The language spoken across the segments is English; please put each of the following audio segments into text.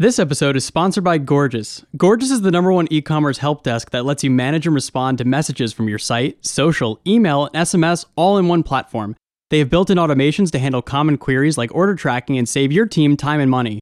This episode is sponsored by Gorgias. Gorgias is the number one e commerce help desk that lets you manage and respond to messages from your site, social, email, and SMS all in one platform. They have built in automations to handle common queries like order tracking and save your team time and money.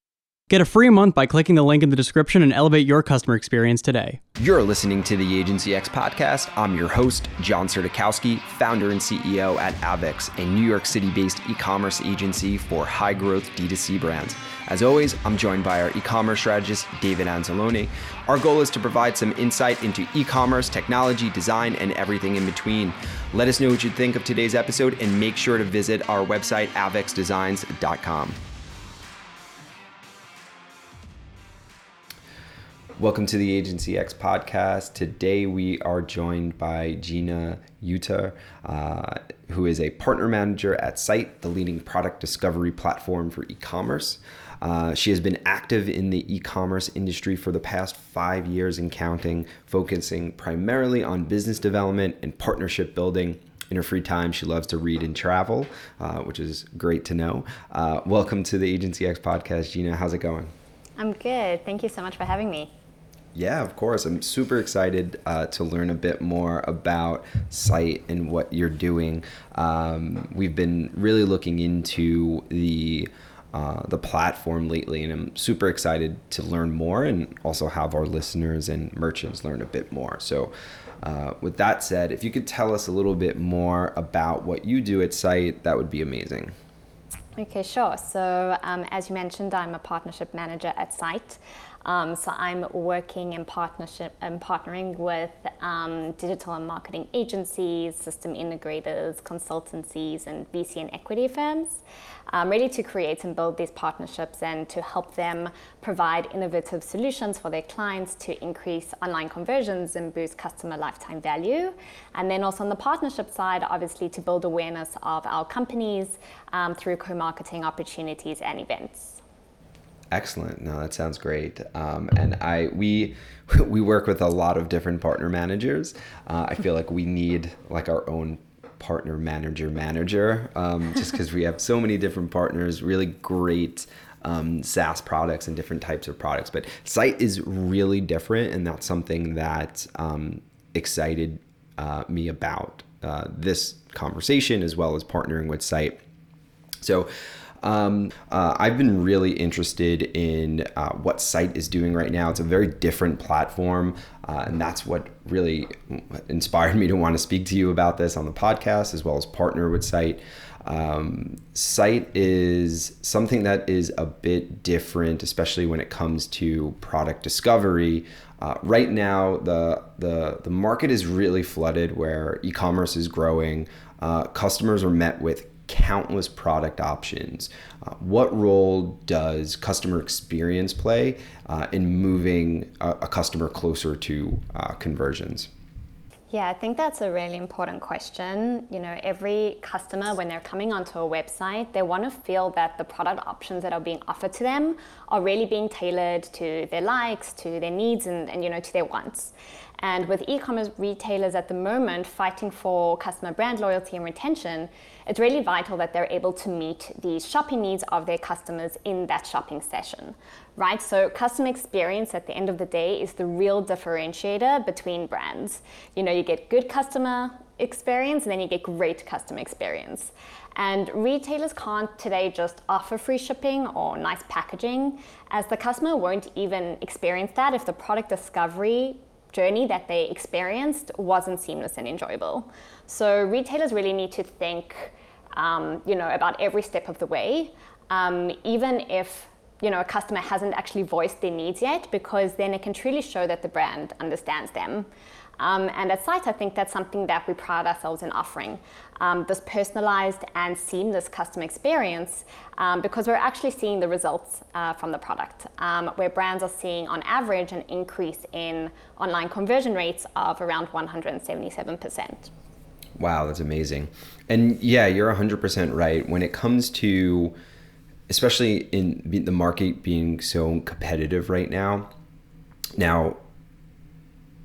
Get a free month by clicking the link in the description and elevate your customer experience today. You're listening to the Agency X podcast. I'm your host, John Sertikowski, founder and CEO at Avex, a New York City based e commerce agency for high growth D2C brands. As always, I'm joined by our e commerce strategist, David Anzalone. Our goal is to provide some insight into e commerce, technology, design, and everything in between. Let us know what you think of today's episode and make sure to visit our website, avexdesigns.com. Welcome to the Agency X podcast. Today we are joined by Gina Yuta, uh, who is a partner manager at Syte, the leading product discovery platform for e commerce. Uh, she has been active in the e commerce industry for the past five years and counting, focusing primarily on business development and partnership building. In her free time, she loves to read and travel, uh, which is great to know. Uh, welcome to the Agency X podcast, Gina. How's it going? I'm good. Thank you so much for having me. Yeah, of course. I'm super excited uh, to learn a bit more about Syte and what you're doing. Um, we've been really looking into the uh, the platform lately, and I'm super excited to learn more and also have our listeners and merchants learn a bit more. So, uh, with that said, if you could tell us a little bit more about what you do at Syte, that would be amazing. Okay, sure. So, um, as you mentioned, I'm a partnership manager at Syte. Um, so I'm working in partnership and partnering with um, digital and marketing agencies, system integrators, consultancies, and VC and equity firms, um, ready to create and build these partnerships and to help them provide innovative solutions for their clients to increase online conversions and boost customer lifetime value. And then also on the partnership side, obviously to build awareness of our companies um, through co-marketing opportunities and events. Excellent. No, that sounds great. Um, and I we we work with a lot of different partner managers. Uh, I feel like we need like our own partner manager manager, um, just because we have so many different partners, really great um, SaaS products and different types of products. But Syte is really different, and that's something that um, excited uh, me about uh, this conversation as well as partnering with Syte. So. Um, uh, I've been really interested in uh, what Syte is doing right now. It's a very different platform, uh, and that's what really inspired me to want to speak to you about this on the podcast as well as partner with Syte. Um, Syte is something that is a bit different, especially when it comes to product discovery. Uh, right now, the, the the market is really flooded, where e-commerce is growing. Uh, customers are met with countless product options. Uh, what role does customer experience play uh, in moving a, a, customer closer to uh, conversions? Yeah, I think that's a really important question. You know, every customer, when they're coming onto a website, they want to feel that the product options that are being offered to them are really being tailored to their likes, to their needs, and, and you know, to their wants. And with e-commerce retailers at the moment fighting for customer brand loyalty and retention, it's really vital that they're able to meet the shopping needs of their customers in that shopping session, right? So customer experience at the end of the day is the real differentiator between brands. You know, you get good customer experience and then you get great customer experience. And retailers can't today just offer free shipping or nice packaging, as the customer won't even experience that if the product discovery journey that they experienced wasn't seamless and enjoyable. So retailers really need to think, um, you know, about every step of the way, um, even if you know a customer hasn't actually voiced their needs yet, because then it can truly show that the brand understands them. Um, and at Syte, I think that's something that we pride ourselves in offering um, this personalized and seamless customer experience um, because we're actually seeing the results uh, from the product, um, where brands are seeing on average an increase in online conversion rates of around 177%. Wow, that's amazing. And yeah, you're 100% right. When it comes to, especially in the market being so competitive right now, now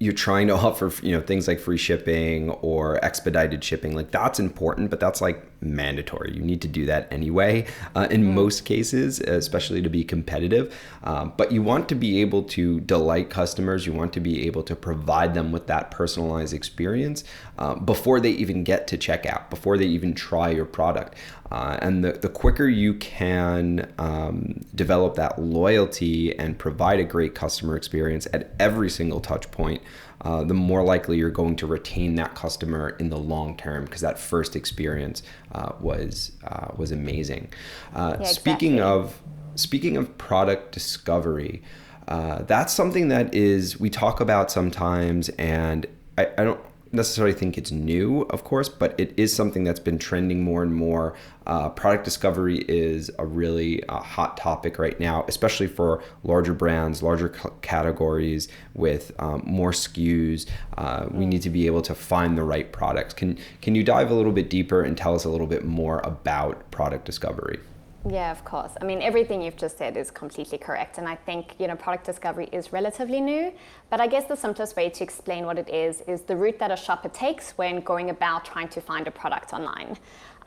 you're trying to offer you know things like free shipping or expedited shipping like that's important but that's like mandatory. You need to do that anyway uh, in mm. most cases, especially to be competitive. Um, but you want to be able to delight customers. You want to be able to provide them with that personalized experience uh, before they even get to checkout, before they even try your product. Uh, and the, the quicker you can um, develop that loyalty and provide a great customer experience at every single touch point, uh, the more likely you're going to retain that customer in the long term because that first experience uh, was uh, was amazing. Uh, yeah, exactly. Speaking of speaking of product discovery, uh, that's something that is we talk about sometimes, and I, I don't necessarily think it's new, of course, but it is something that's been trending more and more. Uh, product discovery is a really uh, hot topic right now, especially for larger brands, larger c- categories with um, more SKUs. Uh, we need to be able to find the right products. Can can you dive a little bit deeper and tell us a little bit more about product discovery? Yeah, of course. I mean, everything you've just said is completely correct. And I think, you know, product discovery is relatively new. But I guess the simplest way to explain what it is is the route that a shopper takes when going about trying to find a product online.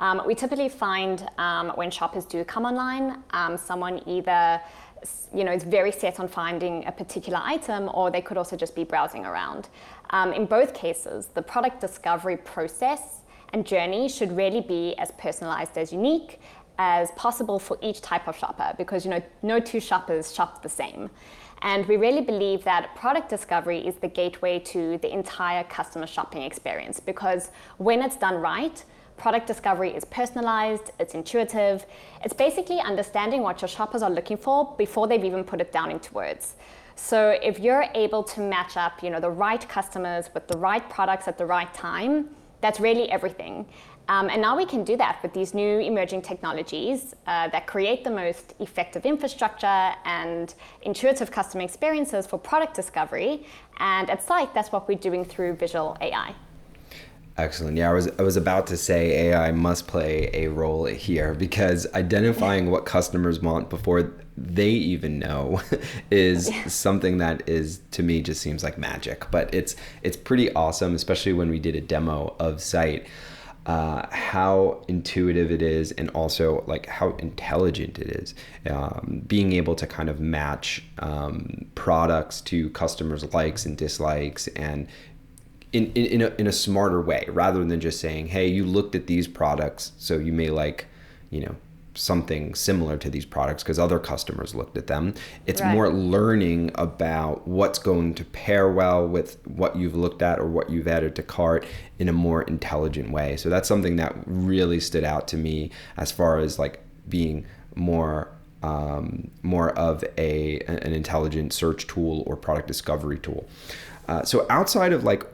Um, we typically find um, when shoppers do come online, um, someone either you know, is very set on finding a particular item, or they could also just be browsing around. Um, in both cases, the product discovery process and journey should really be as personalized as unique as possible for each type of shopper because you know no two shoppers shop the same. And we really believe that product discovery is the gateway to the entire customer shopping experience because when it's done right, product discovery is personalized, it's intuitive. It's basically understanding what your shoppers are looking for before they've even put it down into words. So if you're able to match up, you know, the right customers with the right products at the right time, that's really everything. Um, and now we can do that with these new emerging technologies uh, that create the most effective infrastructure and intuitive customer experiences for product discovery. And at Syte, that's what we're doing through Visual AI. Excellent. Yeah, I was I was about to say AI must play a role here because identifying what customers want before they even know is yeah. something that is to me just seems like magic. But it's it's pretty awesome, especially when we did a demo of Syte uh, how intuitive it is and also like how intelligent it is um, being able to kind of match um, products to customers likes and dislikes and in, in, in, a, in a smarter way rather than just saying hey you looked at these products so you may like you know something similar to these products because other customers looked at them. It's right. more learning about what's going to pair well with what you've looked at or what you've added to cart in a more intelligent way. So that's something that really stood out to me as far as like being more um, more of a an intelligent search tool or product discovery tool. Uh, so outside of like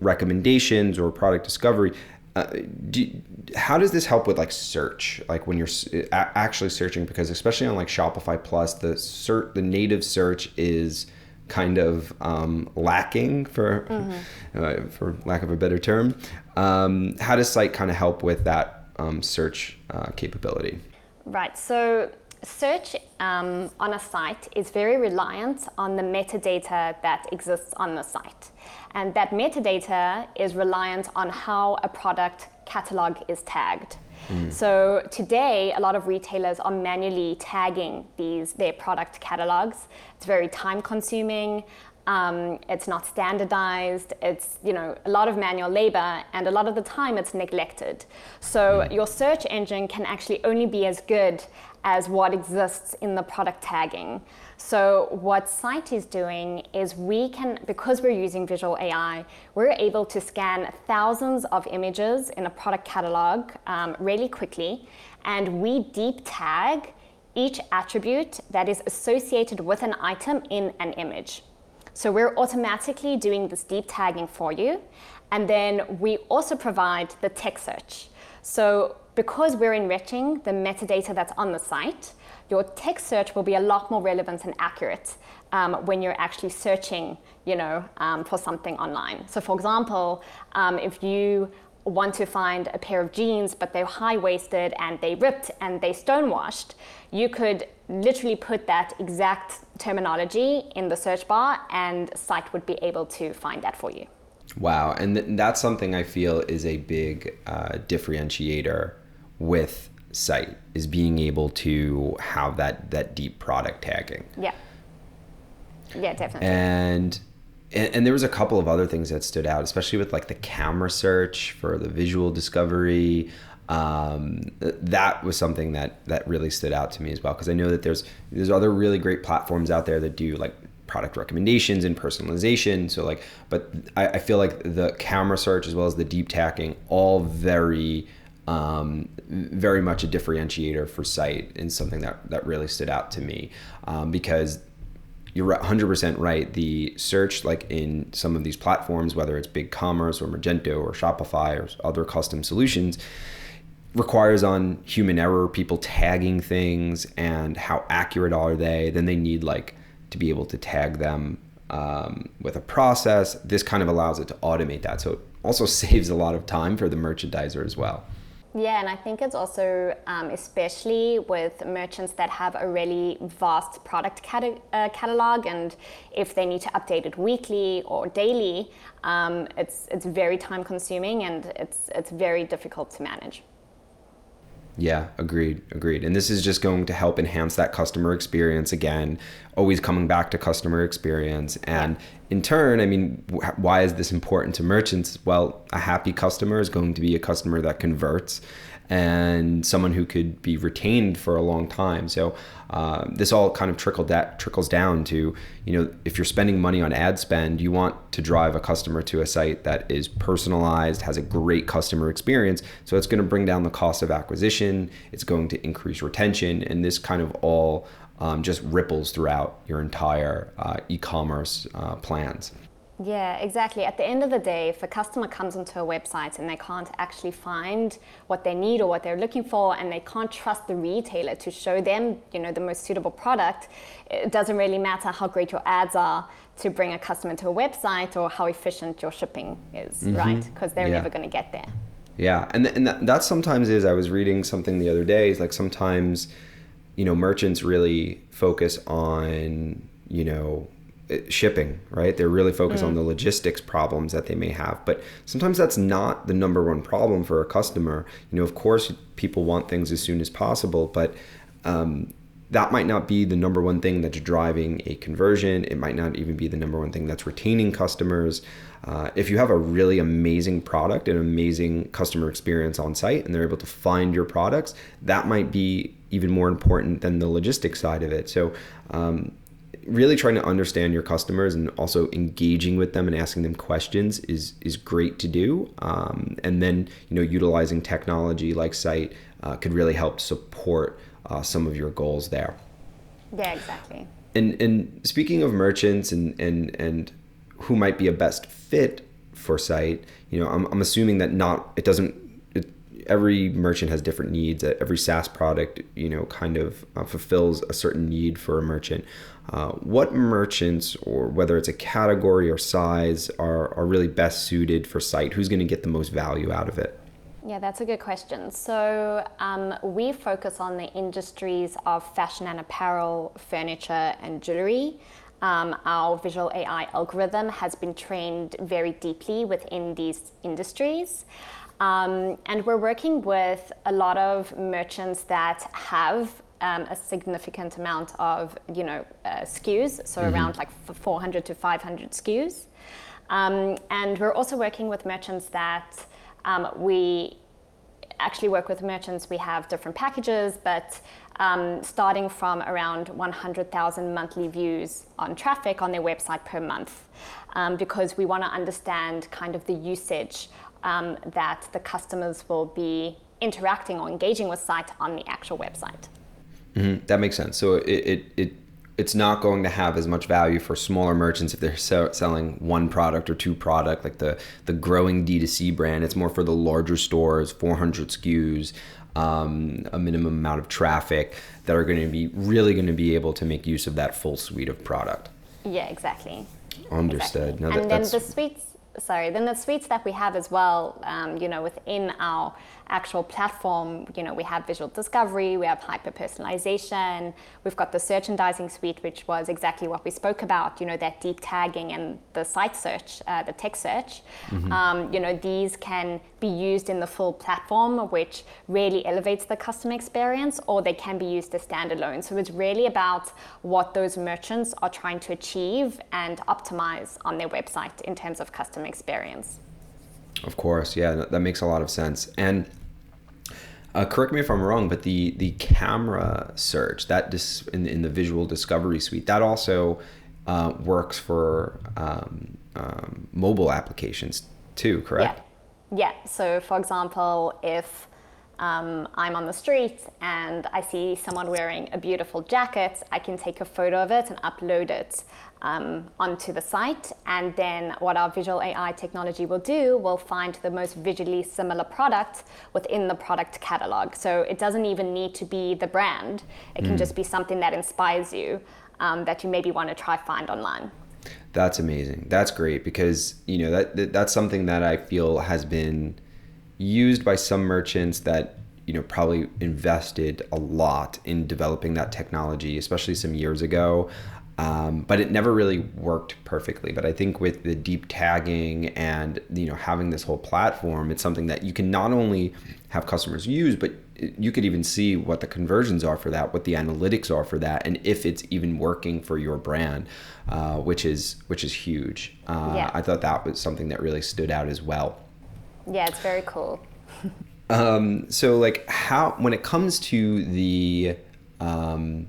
recommendations or product discovery, uh, do, how does this help with like search? Like when you're actually searching because especially on like shopify plus the search the native search is kind of um, lacking for mm-hmm. uh, for lack of a better term. Um, how does Syte kind of help with that um, search uh, capability? Right so search um, on a site is very reliant on the metadata that exists on the site and that metadata is reliant on how a product catalog is tagged. Mm. So today, a lot of retailers are manually tagging these their product catalogs. It's very time consuming. Um, it's not standardized. It's you know a lot of manual labor, and a lot of the time it's neglected. So mm. your search engine can actually only be as good as what exists in the product tagging. So what Syte is doing is we can, because we're using visual AI, we're able to scan thousands of images in a product catalog um, really quickly, and we deep tag each attribute that is associated with an item in an image. So we're automatically doing this deep tagging for you. And then we also provide the text search. So because we're enriching the metadata that's on the site, your text search will be a lot more relevant and accurate um, when you're actually searching, you know, um, for something online. So, for example, um, if you want to find a pair of jeans, but they're high-waisted and they ripped and they stonewashed, you could literally put that exact terminology in the search bar, and Syte would be able to find that for you. Wow, and th- that's something I feel is a big uh, differentiator with Syte is being able to have that that deep product tagging. Yeah. Yeah, definitely. And, and and there was a couple of other things that stood out, especially with like the camera search for the visual discovery. Um, that was something that that really stood out to me as well because I know that there's there's other really great platforms out there that do like product recommendations and personalization. So like, but I, I feel like the camera search as well as the deep tagging, all very um, very much a differentiator for Syte and something that, that really stood out to me um, because you're 100% right. The search, like in some of these platforms, whether it's BigCommerce or Magento or Shopify or other custom solutions, requires on human error, people tagging things and how accurate are they. Then they need like to be able to tag them um, with a process. This kind of allows it to automate that. So it also saves a lot of time for the merchandiser as well. Yeah, and I think it's also, um, especially with merchants that have a really vast product cata- uh, catalog, and if they need to update it weekly or daily, um, it's it's very time consuming and it's it's very difficult to manage. Yeah, agreed, agreed. And this is just going to help enhance that customer experience again, always coming back to customer experience. And in turn, I mean, why is this important to merchants? Well, a happy customer is going to be a customer that converts and someone who could be retained for a long time. So uh, this all kind of trickle da- trickles down to you know if you're spending money on ad spend, you want to drive a customer to a site that is personalized, has a great customer experience. So it's going to bring down the cost of acquisition. It's going to increase retention, and this kind of all um, just ripples throughout your entire uh, e-commerce uh, plans. Yeah, exactly. At the end of the day, if a customer comes onto a website and they can't actually find what they need or what they're looking for, and they can't trust the retailer to show them, you know, the most suitable product, it doesn't really matter how great your ads are to bring a customer to a website or how efficient your shipping is, mm-hmm. right? Because they're yeah. never going to get there. Yeah, and th- and that, that sometimes is. I was reading something the other day. Is like sometimes, you know, merchants really focus on you know shipping, right? They're really focused mm. on the logistics problems that they may have. But sometimes that's not the number one problem for a customer. You know, of course, people want things as soon as possible, but um, that might not be the number one thing that's driving a conversion. It might not even be the number one thing that's retaining customers. Uh, if you have a really amazing product and amazing customer experience on site and they're able to find your products, that might be even more important than the logistics side of it. So, um, really trying to understand your customers and also engaging with them and asking them questions is is great to do. Um, and then you know utilizing technology like Syte uh, could really help support uh, some of your goals there. Yeah, exactly. And and speaking of merchants and and and who might be a best fit for Syte, you know, I'm I'm assuming that not it doesn't every merchant has different needs. Every SaaS product, you know, kind of uh, fulfills a certain need for a merchant. Uh, what merchants, or whether it's a category or size, are, are really best suited for Syte? Who's going to get the most value out of it? Yeah, that's a good question. So, um, we focus on the industries of fashion and apparel, furniture, and jewelry. Um, our visual AI algorithm has been trained very deeply within these industries. Um, and we're working with a lot of merchants that have um, a significant amount of you know uh, SKUs, so mm-hmm. around like 400 to 500 SKUs. Um, and we're also working with merchants that um, we actually work with merchants. We have different packages, but um, starting from around 100,000 monthly views on traffic on their website per month, um, because we want to understand kind of the usage um, that the customers will be interacting or engaging with Syte on the actual website. Mm-hmm. That makes sense. So it, it, it it's not going to have as much value for smaller merchants if they're selling one product or two product like the the growing D2C brand. It's more for the larger stores, 400 SKUs, um, a minimum amount of traffic that are going to be really going to be able to make use of that full suite of product. Yeah, exactly. Understood. Exactly. No, that, and then the suites sorry, then the suites that we have as well, um, you know, within our actual platform, you know, we have visual discovery, we have hyper personalization, we've got the merchandising suite, which was exactly what we spoke about, you know, that deep tagging and the site search, uh, the text search. Mm-hmm. Um, you know, these can be used in the full platform, which really elevates the customer experience, or they can be used as standalone. So it's really about what those merchants are trying to achieve and optimize on their website in terms of customer experience. Of course, yeah, that makes a lot of sense. And uh, correct me if I'm wrong, but the the camera search that dis, in, in the visual discovery suite that also uh, works for um, um, mobile applications too, correct? Yeah. yeah. So, for example, if um, I'm on the street and I see someone wearing a beautiful jacket, I can take a photo of it and upload it um, onto the site. And then what our visual AI technology will do will find the most visually similar product within the product catalog. So it doesn't even need to be the brand, it can mm. just be something that inspires you um, that you maybe want to try find online. That's amazing. That's great because you know that, that that's something that I feel has been used by some merchants that you know probably invested a lot in developing that technology, especially some years ago. Um, but it never really worked perfectly. But I think with the deep tagging and you know having this whole platform, it's something that you can not only have customers use, but you could even see what the conversions are for that, what the analytics are for that, and if it's even working for your brand, uh, which is which is huge. Uh, yeah. I thought that was something that really stood out as well. Yeah, it's very cool. um, so, like, how when it comes to the um,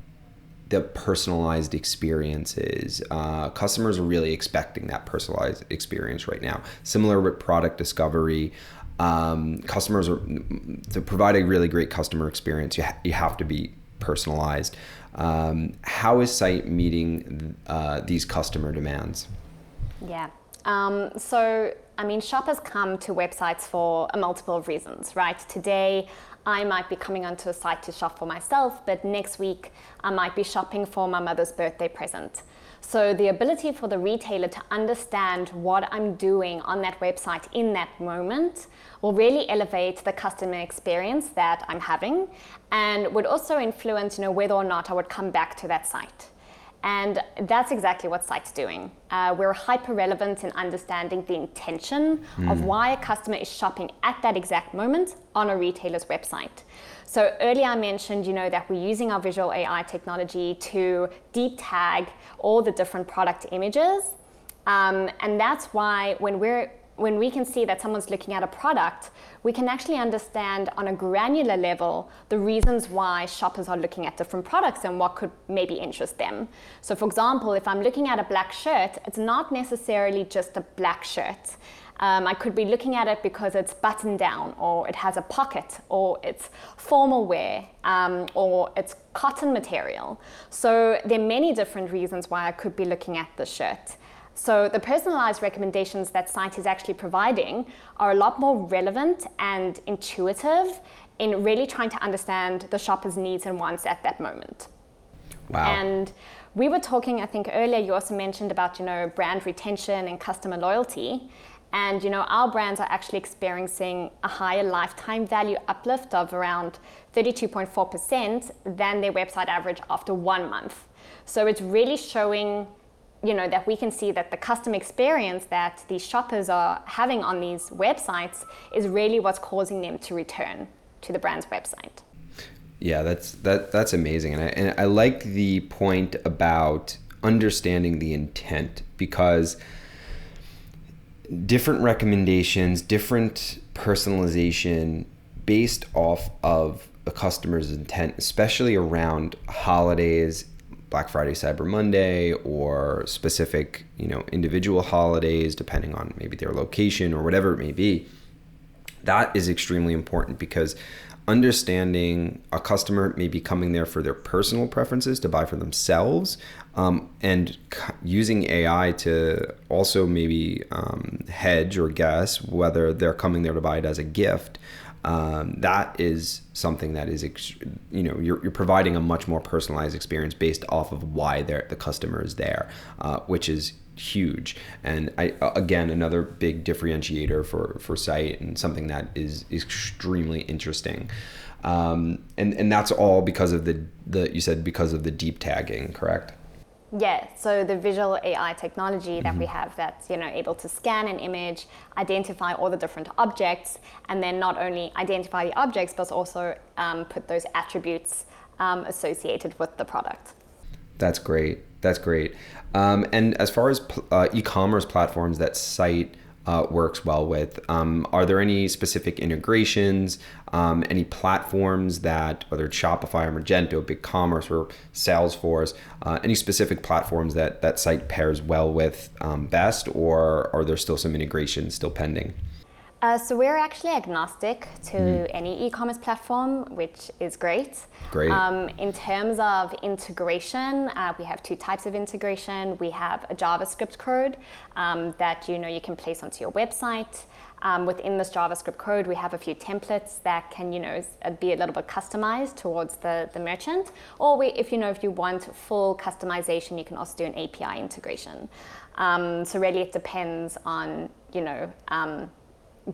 the personalized experiences. Uh, customers are really expecting that personalized experience right now. Similar with product discovery, um, customers are to provide a really great customer experience. You, ha- you have to be personalized. Um, how is Syte meeting uh, these customer demands? Yeah. Um, so, I mean, shoppers come to websites for a multiple of reasons, right? Today, I might be coming onto a site to shop for myself, but next week I might be shopping for my mother's birthday present. So, the ability for the retailer to understand what I'm doing on that website in that moment will really elevate the customer experience that I'm having and would also influence you know, whether or not I would come back to that site. And that's exactly what Syte's doing. Uh, we're hyper relevant in understanding the intention mm. of why a customer is shopping at that exact moment on a retailer's website. So earlier I mentioned, you know, that we're using our visual AI technology to deep tag all the different product images. Um, and that's why when we're when we can see that someone's looking at a product, we can actually understand on a granular level the reasons why shoppers are looking at different products and what could maybe interest them. So, for example, if I'm looking at a black shirt, it's not necessarily just a black shirt. Um, I could be looking at it because it's buttoned down, or it has a pocket, or it's formal wear, um, or it's cotton material. So there are many different reasons why I could be looking at the shirt. So the personalized recommendations that Syte is actually providing are a lot more relevant and intuitive in really trying to understand the shopper's needs and wants at that moment. Wow. And we were talking, I think earlier you also mentioned about, you know, brand retention and customer loyalty. And you know, our brands are actually experiencing a higher lifetime value uplift of around 32.4% than their website average after one month. So it's really showing you know that we can see that the customer experience that these shoppers are having on these websites is really what's causing them to return to the brand's website. Yeah, that's that that's amazing, and I and I like the point about understanding the intent because different recommendations, different personalization based off of a customer's intent, especially around holidays Black Friday, Cyber Monday, or specific, you know, individual holidays, depending on maybe their location or whatever it may be. That is extremely important because understanding a customer may be coming there for their personal preferences to buy for themselves, um, and c- using AI to also maybe um, hedge or guess whether they're coming there to buy it as a gift um, that is something that is you know you're, you're providing a much more personalized experience based off of why the customer is there uh, which is huge. And I again another big differentiator for for Syte and something that is extremely interesting. Um, and and that's all because of the the you said because of the deep tagging correct yeah, so the visual AI technology that mm-hmm. we have that's you know able to scan an image, identify all the different objects, and then not only identify the objects but also um, put those attributes um, associated with the product. That's great. That's great. Um, and as far as uh, e-commerce platforms that Syte uh, works well with, um, are there any specific integrations, um, any platforms that, whether it's Shopify or Magento, BigCommerce or Salesforce, uh, any specific platforms that that Syte pairs well with um, best, or are there still some integrations still pending? Uh, so we're actually agnostic to mm. any e-commerce platform, which is great. Great. Um, in terms of integration, uh, we have two types of integration. We have a JavaScript code um, that you know you can place onto your website. Um, within this JavaScript code, we have a few templates that can, you know, be a little bit customized towards the, the merchant. Or we, if you know, if you want full customization, you can also do an API integration. Um, so really, it depends on, you know um,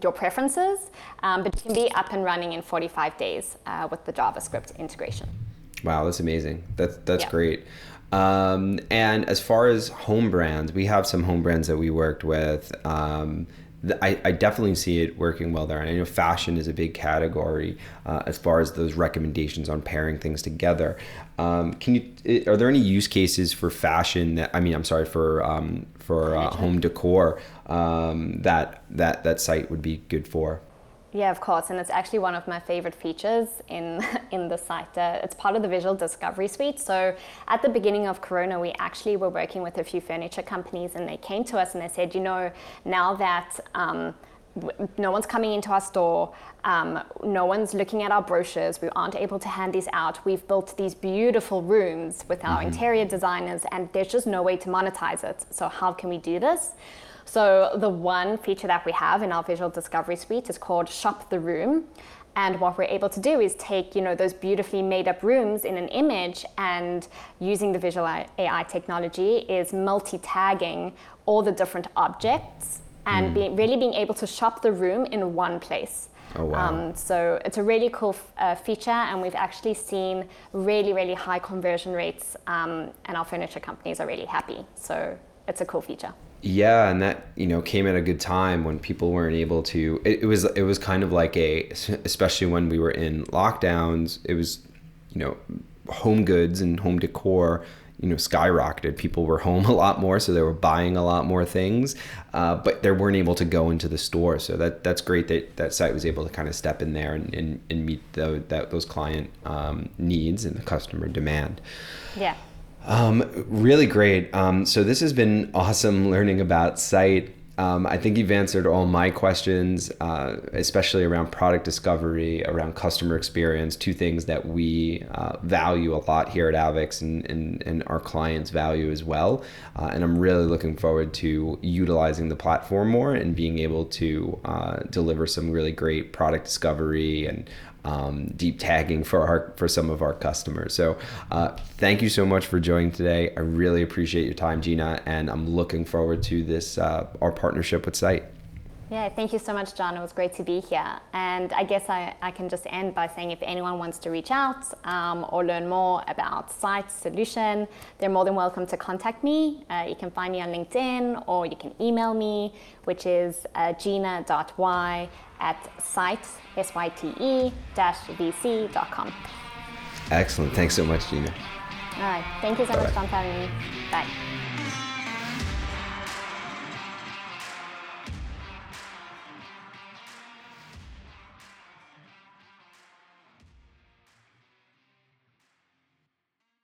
your preferences, um, but you can be up and running in 45 days uh, with the JavaScript integration. Wow, that's amazing. That's that's yeah. great. Um, and as far as home brands, we have some home brands that we worked with. Um, I, I, definitely see it working well there. And I know fashion is a big category uh, as far as those recommendations on pairing things together. Um, can you? Are there any use cases for fashion? That, I mean, I'm sorry for um, for uh, home decor um, that that that Syte would be good for. Yeah, of course, and it's actually one of my favorite features in in the Syte. Uh, it's part of the Visual Discovery Suite. So at the beginning of Corona, we actually were working with a few furniture companies, and they came to us and they said, you know, now that um, no one's coming into our store. Um, no one's looking at our brochures. We aren't able to hand these out. We've built these beautiful rooms with our mm-hmm. interior designers, and there's just no way to monetize it. So, how can we do this? So, the one feature that we have in our Visual Discovery Suite is called Shop the Room. And what we're able to do is take, you know, those beautifully made up rooms in an image and using the visual AI technology is multi-tagging all the different objects and mm. be, really being able to shop the room in one place. Oh, wow. Um, so it's a really cool uh, feature, and we've actually seen really, really high conversion rates, um, and our furniture companies are really happy. So it's a cool feature. Yeah, and that you know came at a good time when people weren't able to. It, it was it was kind of like a, especially when we were in lockdowns. It was, you know, home goods and home decor you know skyrocketed people were home a lot more so they were buying a lot more things uh, but they weren't able to go into the store so that that's great that that Syte was able to kind of step in there and, and, and meet the, that, those client um, needs and the customer demand yeah um, really great um, so this has been awesome learning about Syte um, I think you've answered all my questions, uh, especially around product discovery, around customer experience, two things that we uh, value a lot here at Avex and, and, and our clients value as well. Uh, and I'm really looking forward to utilizing the platform more and being able to uh, deliver some really great product discovery and um, deep tagging for our for some of our customers. So uh, thank you so much for joining today. I really appreciate your time, Gina, and I'm looking forward to this uh, our partnership with Syte. Yeah, thank you so much, John. It was great to be here. And I guess I, I can just end by saying if anyone wants to reach out um, or learn more about Syte Solution, they're more than welcome to contact me. Uh, you can find me on LinkedIn or you can email me, which is uh, gina.y at syte, S-Y-T-E, dash vc.com. Excellent. Thanks so much, Gina. All right. Thank you so much, John, for having me. Bye.